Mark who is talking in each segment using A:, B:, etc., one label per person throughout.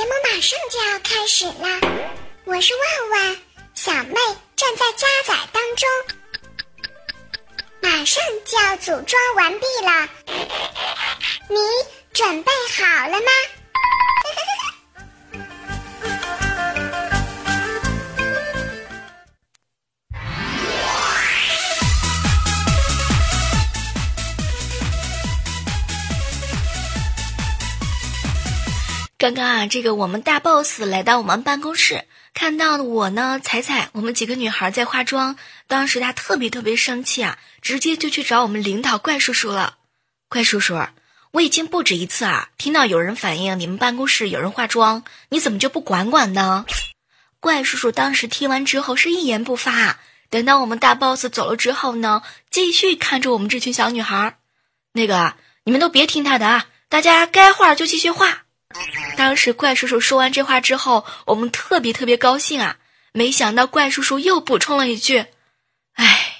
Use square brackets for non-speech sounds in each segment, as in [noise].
A: 节目马上就要开始了！我是万万，小妹正在加载当中，马上就要组装完毕了，你准备好了吗？
B: 刚刚啊，这个我们大 boss 来到我们办公室，看到我呢，彩彩，我们几个女孩在化妆。当时他特别特别生气啊，直接就去找我们领导怪叔叔了。怪叔叔，我已经不止一次啊，听到有人反映你们办公室有人化妆，你怎么就不管管呢？怪叔叔当时听完之后是一言不发。等到我们大 boss 走了之后呢，继续看着我们这群小女孩。那个，你们都别听他的啊，大家该画就继续画。当时怪叔叔说完这话之后，我们特别特别高兴啊！没想到怪叔叔又补充了一句：“哎，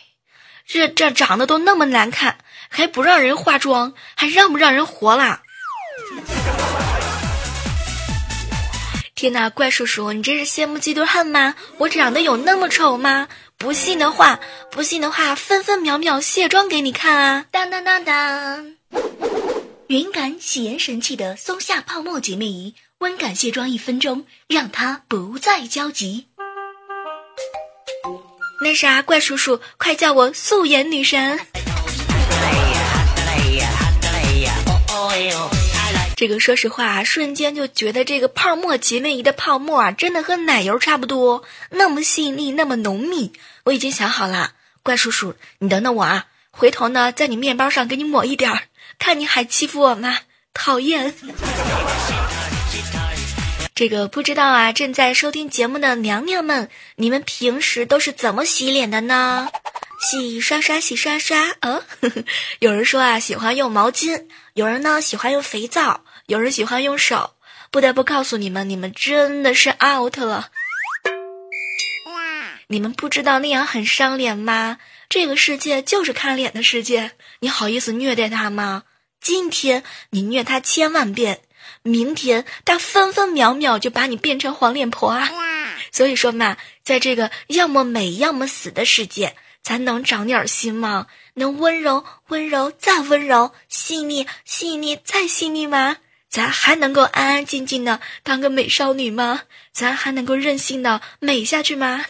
B: 这这长得都那么难看，还不让人化妆，还让不让人活啦？”天哪，怪叔叔，你这是羡慕嫉妒恨吗？我长得有那么丑吗？不信的话，不信的话，分分秒秒卸妆给你看啊！当当当当。云感洗颜神器的松下泡沫洁面仪，温感卸妆一分钟，让它不再焦急。那啥，怪叔叔，快叫我素颜女神！这个说实话啊，瞬间就觉得这个泡沫洁面仪的泡沫啊，真的和奶油差不多，那么细腻，那么浓密。我已经想好了，怪叔叔，你等等我啊，回头呢，在你面包上给你抹一点儿。看你还欺负我吗？讨厌！这个不知道啊，正在收听节目的娘娘们，你们平时都是怎么洗脸的呢？洗刷刷，洗刷刷。嗯，[laughs] 有人说啊，喜欢用毛巾；有人呢，喜欢用肥皂；有人喜欢用手。不得不告诉你们，你们真的是 out 了。你们不知道那样很伤脸吗？这个世界就是看脸的世界，你好意思虐待他吗？今天你虐他千万遍，明天他分分秒秒就把你变成黄脸婆啊！所以说嘛，在这个要么美要么死的世界，咱能长点心吗？能温柔温柔再温柔，细腻细腻再细腻吗？咱还能够安安静静的当个美少女吗？咱还能够任性的美下去吗？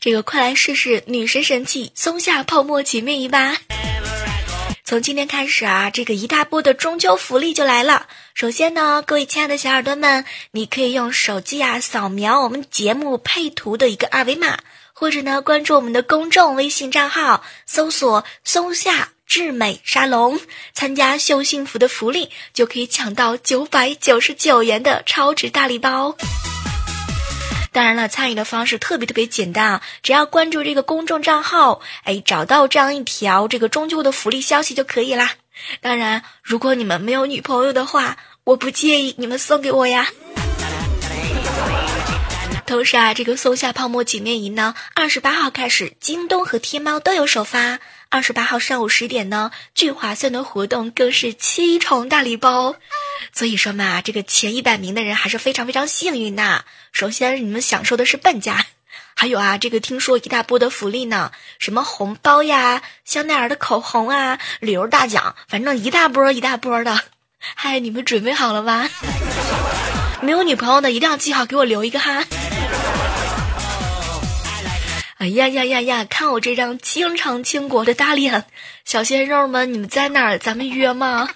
B: 这个快来试试女神神器松下泡沫洁面仪吧！从今天开始啊，这个一大波的中秋福利就来了。首先呢，各位亲爱的小耳朵们，你可以用手机啊扫描我们节目配图的一个二维码，或者呢关注我们的公众微信账号，搜索“松下智美沙龙”，参加秀幸福的福利，就可以抢到九百九十九元的超值大礼包。当然了，参与的方式特别特别简单啊，只要关注这个公众账号，哎，找到这样一条这个中秋的福利消息就可以啦。当然，如果你们没有女朋友的话，我不介意你们送给我呀。同时啊，这个松下泡沫洁面仪呢，二十八号开始，京东和天猫都有首发。二十八号上午十点呢，巨划算的活动更是七重大礼包。所以说嘛，这个前一百名的人还是非常非常幸运的。首先，你们享受的是半价，[laughs] 还有啊，这个听说一大波的福利呢，什么红包呀、香奈儿的口红啊、旅游大奖，反正一大波一大波的。嗨，你们准备好了吗？[laughs] 没有女朋友的一定要记好，给我留一个哈。哎呀呀呀呀！看我这张经常倾国的大脸，小鲜肉们，你们在哪儿？咱们约吗？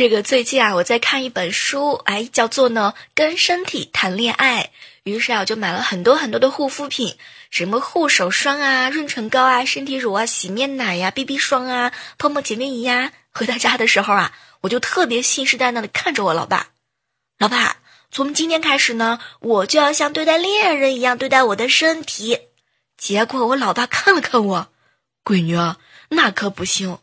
B: 这个最近啊，我在看一本书，哎，叫做呢《跟身体谈恋爱》。于是啊，我就买了很多很多的护肤品，什么护手霜啊、润唇膏啊、身体乳啊、洗面奶呀、BB 霜啊、泡沫洁面仪呀。回到家的时候啊，我就特别信誓旦旦的看着我老爸，老爸，从今天开始呢，我就要像对待恋人一样对待我的身体。结果我老爸看了看我，闺女，那可不行。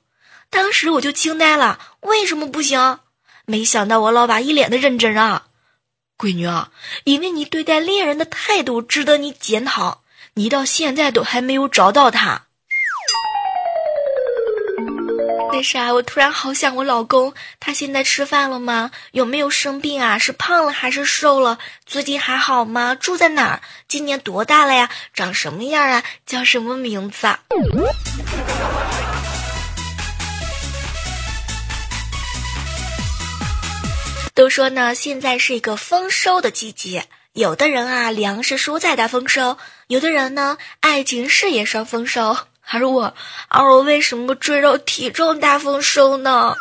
B: 当时我就惊呆了，为什么不行？没想到我老爸一脸的认真啊，闺女啊，因为你对待恋人的态度值得你检讨，你到现在都还没有找到他。那啥，我突然好想我老公，他现在吃饭了吗？有没有生病啊？是胖了还是瘦了？最近还好吗？住在哪儿？今年多大了呀？长什么样啊？叫什么名字啊？都说呢，现在是一个丰收的季节。有的人啊，粮食蔬菜大丰收；有的人呢，爱情事业双丰收。而我，而我为什么赘肉体重大丰收呢？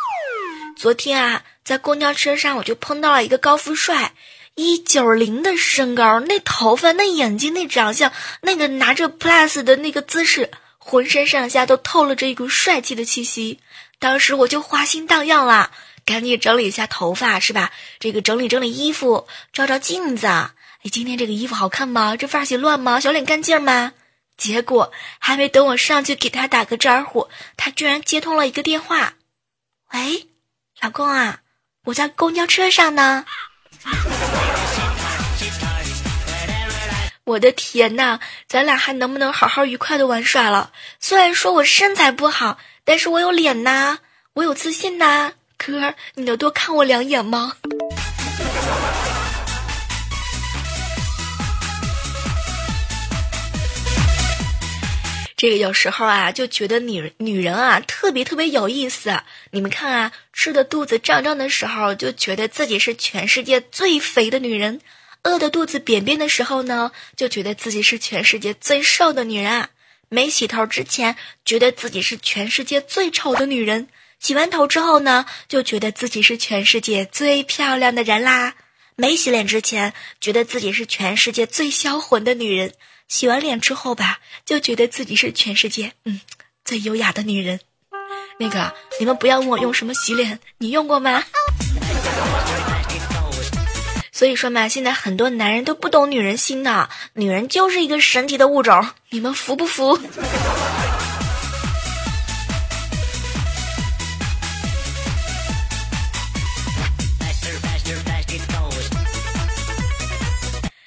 B: 昨天啊，在公交车上我就碰到了一个高富帅，一九零的身高，那头发，那眼睛，那长相，那个拿着 plus 的那个姿势，浑身上下都透露着一股帅气的气息。当时我就花心荡漾了。赶紧整理一下头发是吧？这个整理整理衣服，照照镜子。哎，今天这个衣服好看吗？这发型乱吗？小脸干净吗？结果还没等我上去给他打个招呼，他居然接通了一个电话。喂，老公啊，我在公交车上呢。我的天呐，咱俩还能不能好好愉快的玩耍了？虽然说我身材不好，但是我有脸呐，我有自信呐。哥，你能多看我两眼吗？这个有时候啊，就觉得女女人啊特别特别有意思。你们看啊，吃的肚子胀胀的时候，就觉得自己是全世界最肥的女人；饿的肚子扁扁的时候呢，就觉得自己是全世界最瘦的女人啊。没洗头之前，觉得自己是全世界最丑的女人。洗完头之后呢，就觉得自己是全世界最漂亮的人啦。没洗脸之前，觉得自己是全世界最销魂的女人。洗完脸之后吧，就觉得自己是全世界嗯最优雅的女人。那个，你们不要问我用什么洗脸，你用过吗？[laughs] 所以说嘛，现在很多男人都不懂女人心的，女人就是一个神奇的物种，你们服不服？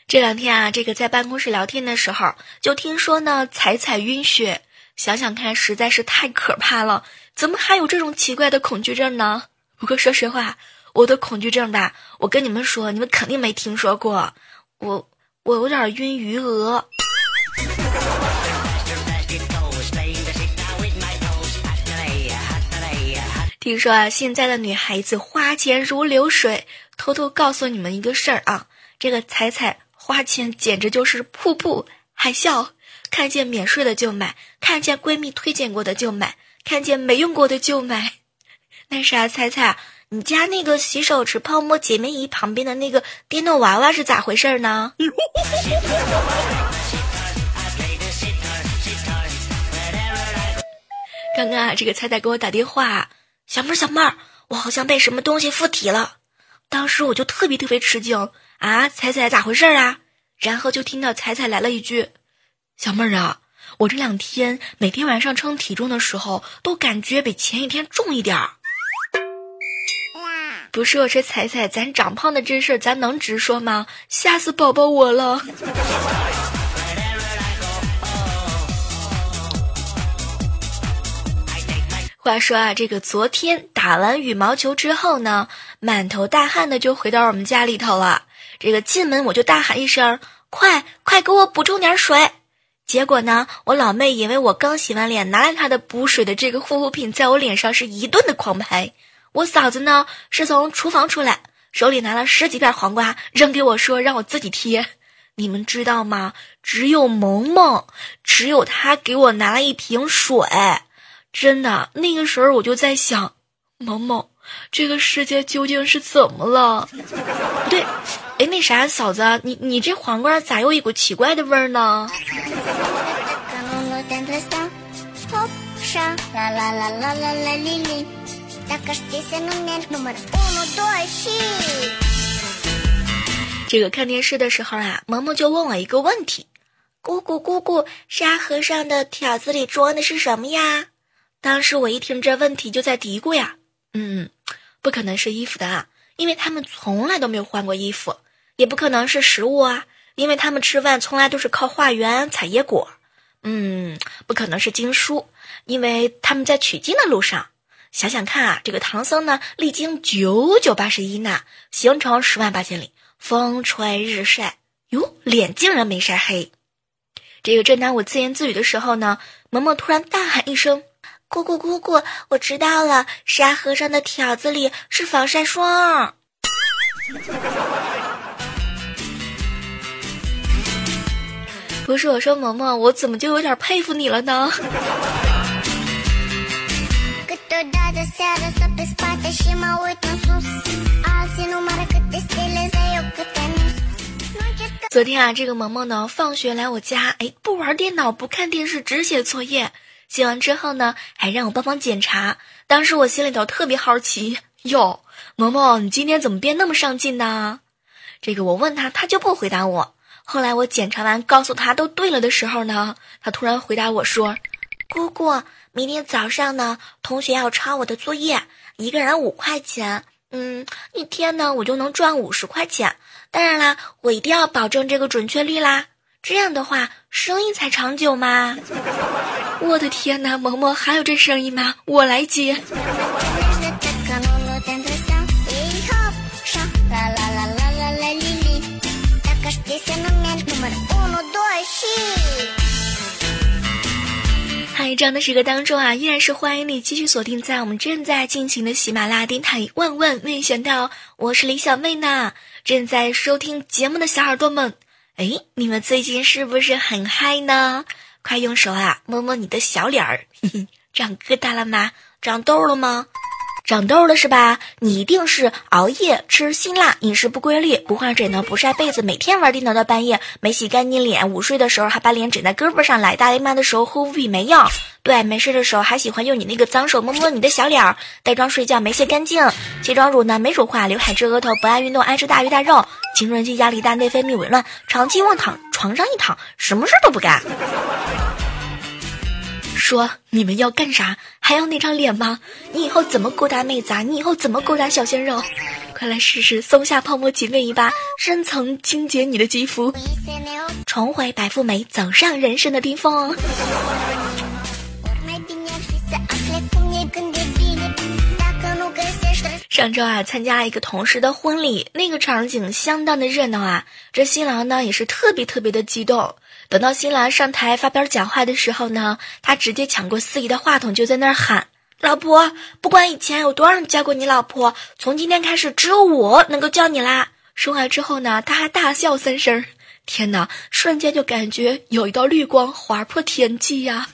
B: 这两天啊，这个在办公室聊天的时候，就听说呢，彩彩晕血。想想看，实在是太可怕了。怎么还有这种奇怪的恐惧症呢？不过说实话，我的恐惧症吧，我跟你们说，你们肯定没听说过。我我有点晕余额。听说啊，现在的女孩子花钱如流水。偷偷告诉你们一个事儿啊，这个彩彩。花钱简直就是瀑布海啸，看见免税的就买，看见闺蜜推荐过的就买，看见没用过的就买。[laughs] 那啥，猜猜你家那个洗手池泡沫洁面仪旁边的那个电动娃娃是咋回事呢？[laughs] 刚刚啊，这个猜猜给我打电话，小妹儿小妹儿，我好像被什么东西附体了。当时我就特别特别吃惊。啊，彩彩咋回事啊？然后就听到彩彩来了一句：“小妹儿啊，我这两天每天晚上称体重的时候，都感觉比前一天重一点儿。”不是我说彩彩，咱长胖的这事儿，咱能直说吗？吓死宝宝我了。话说啊，这个昨天打完羽毛球之后呢，满头大汗的就回到我们家里头了。这个进门我就大喊一声：“快快给我补充点水！”结果呢，我老妹以为我刚洗完脸，拿来她的补水的这个护肤品，在我脸上是一顿的狂拍。我嫂子呢是从厨房出来，手里拿了十几片黄瓜，扔给我说让我自己贴。你们知道吗？只有萌萌，只有她给我拿了一瓶水。真的，那个时候我就在想，萌萌，这个世界究竟是怎么了？不 [laughs] 对。哎，那啥，嫂子，你你这黄瓜咋有一股奇怪的味儿呢？这个看电视的时候啊，萌萌就问我一个问题：“姑姑姑姑，沙和尚的条子里装的是什么呀？”当时我一听这问题，就在嘀咕呀：“嗯，不可能是衣服的啊，因为他们从来都没有换过衣服。”也不可能是食物啊，因为他们吃饭从来都是靠化缘采野果。嗯，不可能是经书，因为他们在取经的路上。想想看啊，这个唐僧呢，历经九九八十一难，行程十万八千里，风吹日晒，哟，脸竟然没晒黑。这个正当我自言自语的时候呢，萌萌突然大喊一声：“
A: 姑姑姑姑，我知道了，沙和尚的条子里是防晒霜。”
B: 不是我说，萌萌，我怎么就有点佩服你了呢？[laughs] 昨天啊，这个萌萌呢，放学来我家，哎，不玩电脑，不看电视，只写作业。写完之后呢，还让我帮忙检查。当时我心里头特别好奇，哟，萌萌，你今天怎么变那么上进呢？这个我问他，他就不回答我。后来我检查完，告诉他都对了的时候呢，他突然回答我说：“
A: 姑姑，明天早上呢，同学要抄我的作业，一个人五块钱，嗯，一天呢，我就能赚五十块钱。”当然啦，我一定要保证这个准确率啦，这样的话生意才长久嘛。
B: 我的天哪，萌萌还有这生意吗？我来接。这样的时刻当中啊，依然是欢迎你继续锁定在我们正在进行的喜马拉雅电台。万万没想到，我是李小妹呢。正在收听节目的小耳朵们，哎，你们最近是不是很嗨呢？快用手啊摸摸你的小脸儿，[laughs] 长疙瘩了吗？长痘了吗？长痘了是吧？你一定是熬夜吃辛辣，饮食不规律，不换枕头，不晒被子，每天玩电脑到半夜，没洗干净脸，午睡的时候还把脸枕在胳膊上来，大姨妈的时候护肤品没用，对，没事的时候还喜欢用你那个脏手摸摸你的小脸儿，带妆睡觉没卸干净，卸妆乳呢没乳化，刘海遮额头，不爱运动，爱吃大鱼大肉，青春期压力大，内分泌紊乱，长期卧躺床上一躺，什么事都不干。说你们要干啥？还要那张脸吗？你以后怎么勾搭妹子啊？你以后怎么勾搭小鲜肉？快来试试松下泡沫洁面仪吧，深层清洁你的肌肤，重回白富美，走上人生的巅峰。上周啊，参加一个同事的婚礼，那个场景相当的热闹啊。这新郎呢，也是特别特别的激动。等到新郎上台发表讲话的时候呢，他直接抢过司仪的话筒，就在那儿喊：“老婆，不管以前有多少人叫过你老婆，从今天开始只有我能够叫你啦！”说完之后呢，他还大笑三声。天哪，瞬间就感觉有一道绿光划破天际呀！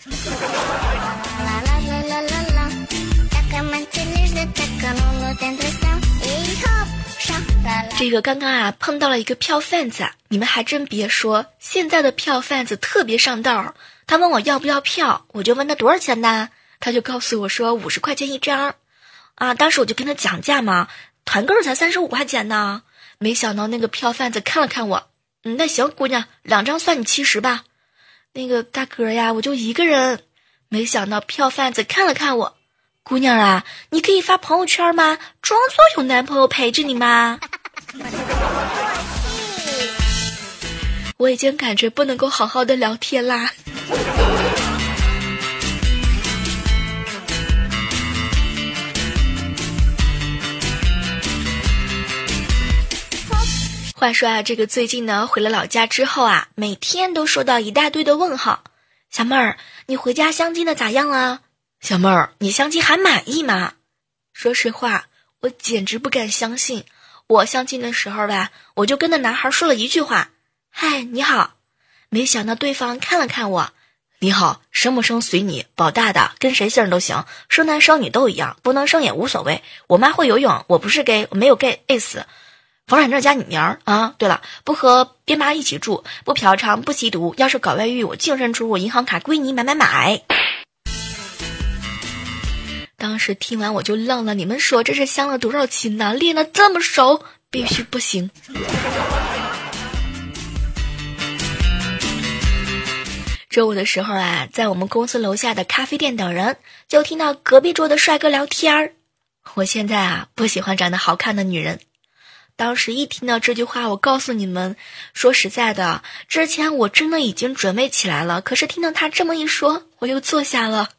B: 这个刚刚啊碰到了一个票贩子，你们还真别说，现在的票贩子特别上道。他问我要不要票，我就问他多少钱呢？他就告诉我说五十块钱一张。啊，当时我就跟他讲价嘛，团购才三十五块钱呢。没想到那个票贩子看了看我，嗯，那行，姑娘，两张算你七十吧。那个大哥呀，我就一个人。没想到票贩子看了看我，姑娘啊，你可以发朋友圈吗？装作有男朋友陪着你吗？[laughs] 我已经感觉不能够好好的聊天啦。话说啊，这个最近呢，回了老家之后啊，每天都收到一大堆的问号。小妹儿，你回家相亲的咋样啊？小妹儿，你相亲还满意吗？说实话，我简直不敢相信。我相亲的时候吧，我就跟那男孩说了一句话：“嗨，你好。”没想到对方看了看我：“你好，生不生随你，保大的，跟谁姓都行，生男生女都一样，不能生也无所谓。我妈会游泳，我不是 gay，没有 gay s 房产证加你名儿啊。对了，不和爹妈一起住，不嫖娼，不吸毒。要是搞外遇，我净身出户，银行卡归你买买买。”当时听完我就愣了，你们说这是相了多少亲呐？练的这么熟，必须不行。周五的时候啊，在我们公司楼下的咖啡店等人，就听到隔壁桌的帅哥聊天儿。我现在啊不喜欢长得好看的女人。当时一听到这句话，我告诉你们，说实在的，之前我真的已经准备起来了，可是听到他这么一说，我又坐下了。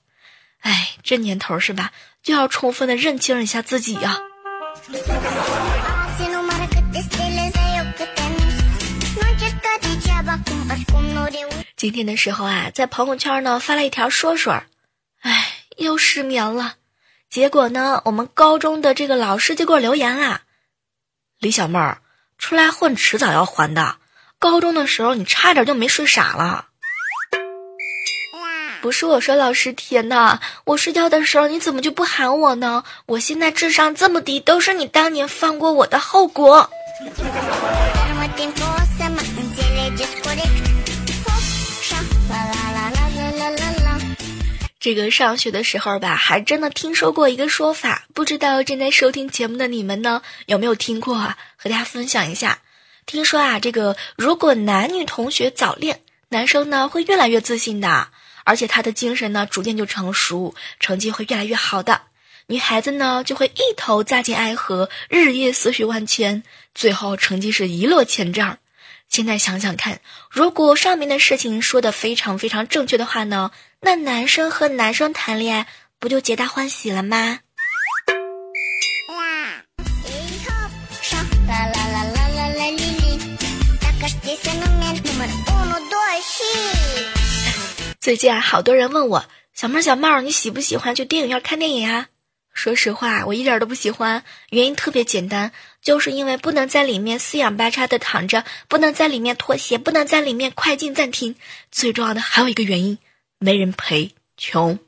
B: 哎，这年头是吧？就要充分的认清一下自己呀。今天的时候啊，在朋友圈呢发了一条说说，哎，又失眠了。结果呢，我们高中的这个老师就给我留言啦：“李小妹儿，出来混迟早要还的。高中的时候你差点就没睡傻了。”不是我说，老师，天呐，我睡觉的时候你怎么就不喊我呢？我现在智商这么低，都是你当年放过我的后果。这个上学的时候吧，还真的听说过一个说法，不知道正在收听节目的你们呢，有没有听过啊？和大家分享一下。听说啊，这个如果男女同学早恋，男生呢会越来越自信的，而且他的精神呢逐渐就成熟，成绩会越来越好的。女孩子呢就会一头扎进爱河，日夜思绪万千，最后成绩是一落千丈。现在想想看，如果上面的事情说的非常非常正确的话呢？那男生和男生谈恋爱不就皆大欢喜了吗？最近啊，好多人问我小妹儿，小妹儿，你喜不喜欢去电影院看电影啊？说实话，我一点都不喜欢，原因特别简单，就是因为不能在里面四仰八叉的躺着，不能在里面脱鞋，不能在里面快进暂停，最重要的还有一个原因。没人陪，穷。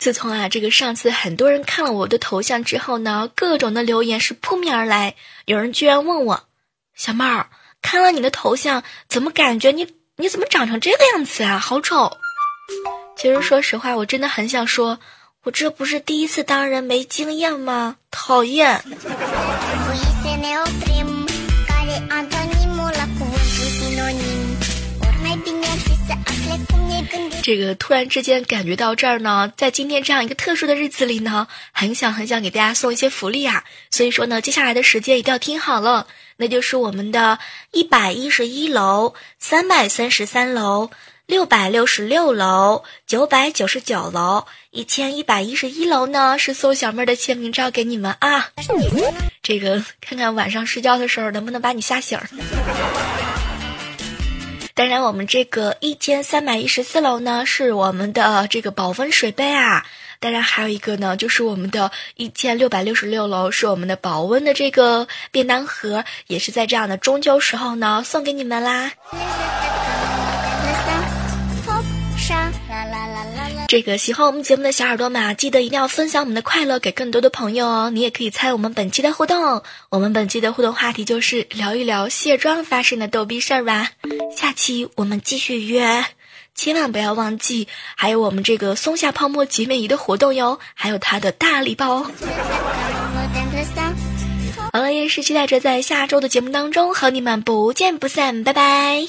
B: 自从啊，这个上次很多人看了我的头像之后呢，各种的留言是扑面而来。有人居然问我：“小妹儿，看了你的头像，怎么感觉你你怎么长成这个样子啊？好丑！”其实说实话，我真的很想说，我这不是第一次当人没经验吗？讨厌。[laughs] 这个突然之间感觉到这儿呢，在今天这样一个特殊的日子里呢，很想很想给大家送一些福利啊！所以说呢，接下来的时间一定要听好了，那就是我们的一百一十一楼、三百三十三楼、六百六十六楼、九百九十九楼、一千一百一十一楼呢，是送小妹儿的签名照给你们啊！这个看看晚上睡觉的时候能不能把你吓醒。当然，我们这个一千三百一十四楼呢，是我们的这个保温水杯啊。当然，还有一个呢，就是我们的一千六百六十六楼，是我们的保温的这个便当盒，也是在这样的中秋时候呢，送给你们啦。谢谢这个喜欢我们节目的小耳朵们啊，记得一定要分享我们的快乐给更多的朋友哦。你也可以参与我们本期的互动，我们本期的互动话题就是聊一聊卸妆发生的逗逼事儿吧。下期我们继续约，千万不要忘记，还有我们这个松下泡沫洁面仪的活动哟，还有它的大礼包。好了，也是期待着在下周的节目当中和你们不见不散，拜拜。